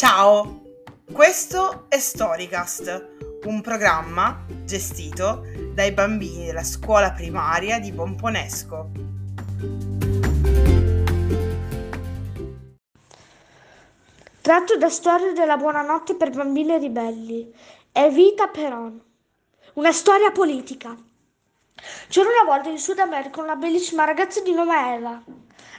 Ciao, questo è Storycast, un programma gestito dai bambini della scuola primaria di Pomponesco. Tratto da Storia della buonanotte per bambini ribelli. Evita Peron. Una storia politica. C'era una volta in Sud America una bellissima ragazza di nome Eva.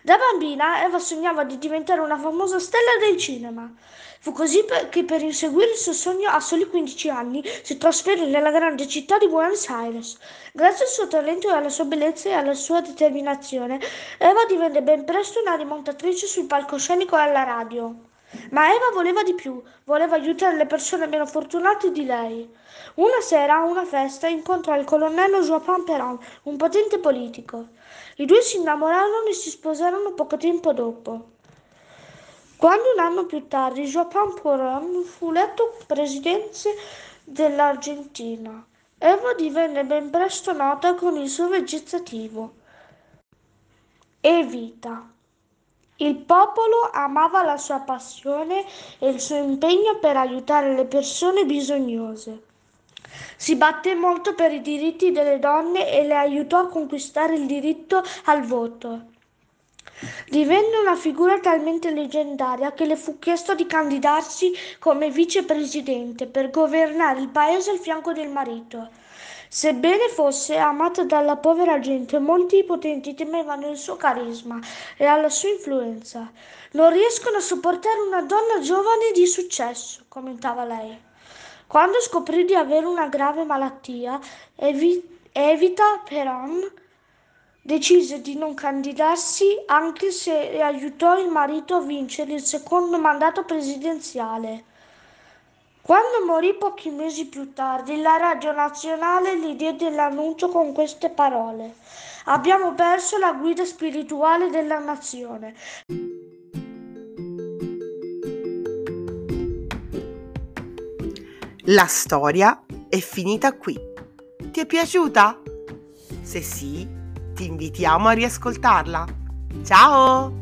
Da bambina Eva sognava di diventare una famosa stella del cinema. Fu così che per inseguire il suo sogno a soli 15 anni si trasferì nella grande città di Buenos Aires. Grazie al suo talento e alla sua bellezza e alla sua determinazione, Eva divenne ben presto una rimontatrice sul palcoscenico e alla radio. Ma Eva voleva di più, voleva aiutare le persone meno fortunate di lei. Una sera a una festa incontrò il colonnello Joapin Perron, un potente politico. I due si innamorarono e si sposarono poco tempo dopo. Quando un anno più tardi Joapin Perron fu eletto presidente dell'Argentina, Eva divenne ben presto nota con il suo vegetativo. Evita. Il popolo amava la sua passione e il suo impegno per aiutare le persone bisognose. Si batté molto per i diritti delle donne e le aiutò a conquistare il diritto al voto. Divenne una figura talmente leggendaria che le fu chiesto di candidarsi come vicepresidente per governare il paese al fianco del marito. Sebbene fosse amata dalla povera gente, molti potenti temevano il suo carisma e la sua influenza. Non riescono a sopportare una donna giovane di successo, commentava lei. Quando scoprì di avere una grave malattia, Evi- Evita Peron decise di non candidarsi anche se aiutò il marito a vincere il secondo mandato presidenziale. Quando morì pochi mesi più tardi, la Radio Nazionale gli diede l'annuncio con queste parole. Abbiamo perso la guida spirituale della nazione. La storia è finita qui. Ti è piaciuta? Se sì, ti invitiamo a riascoltarla. Ciao!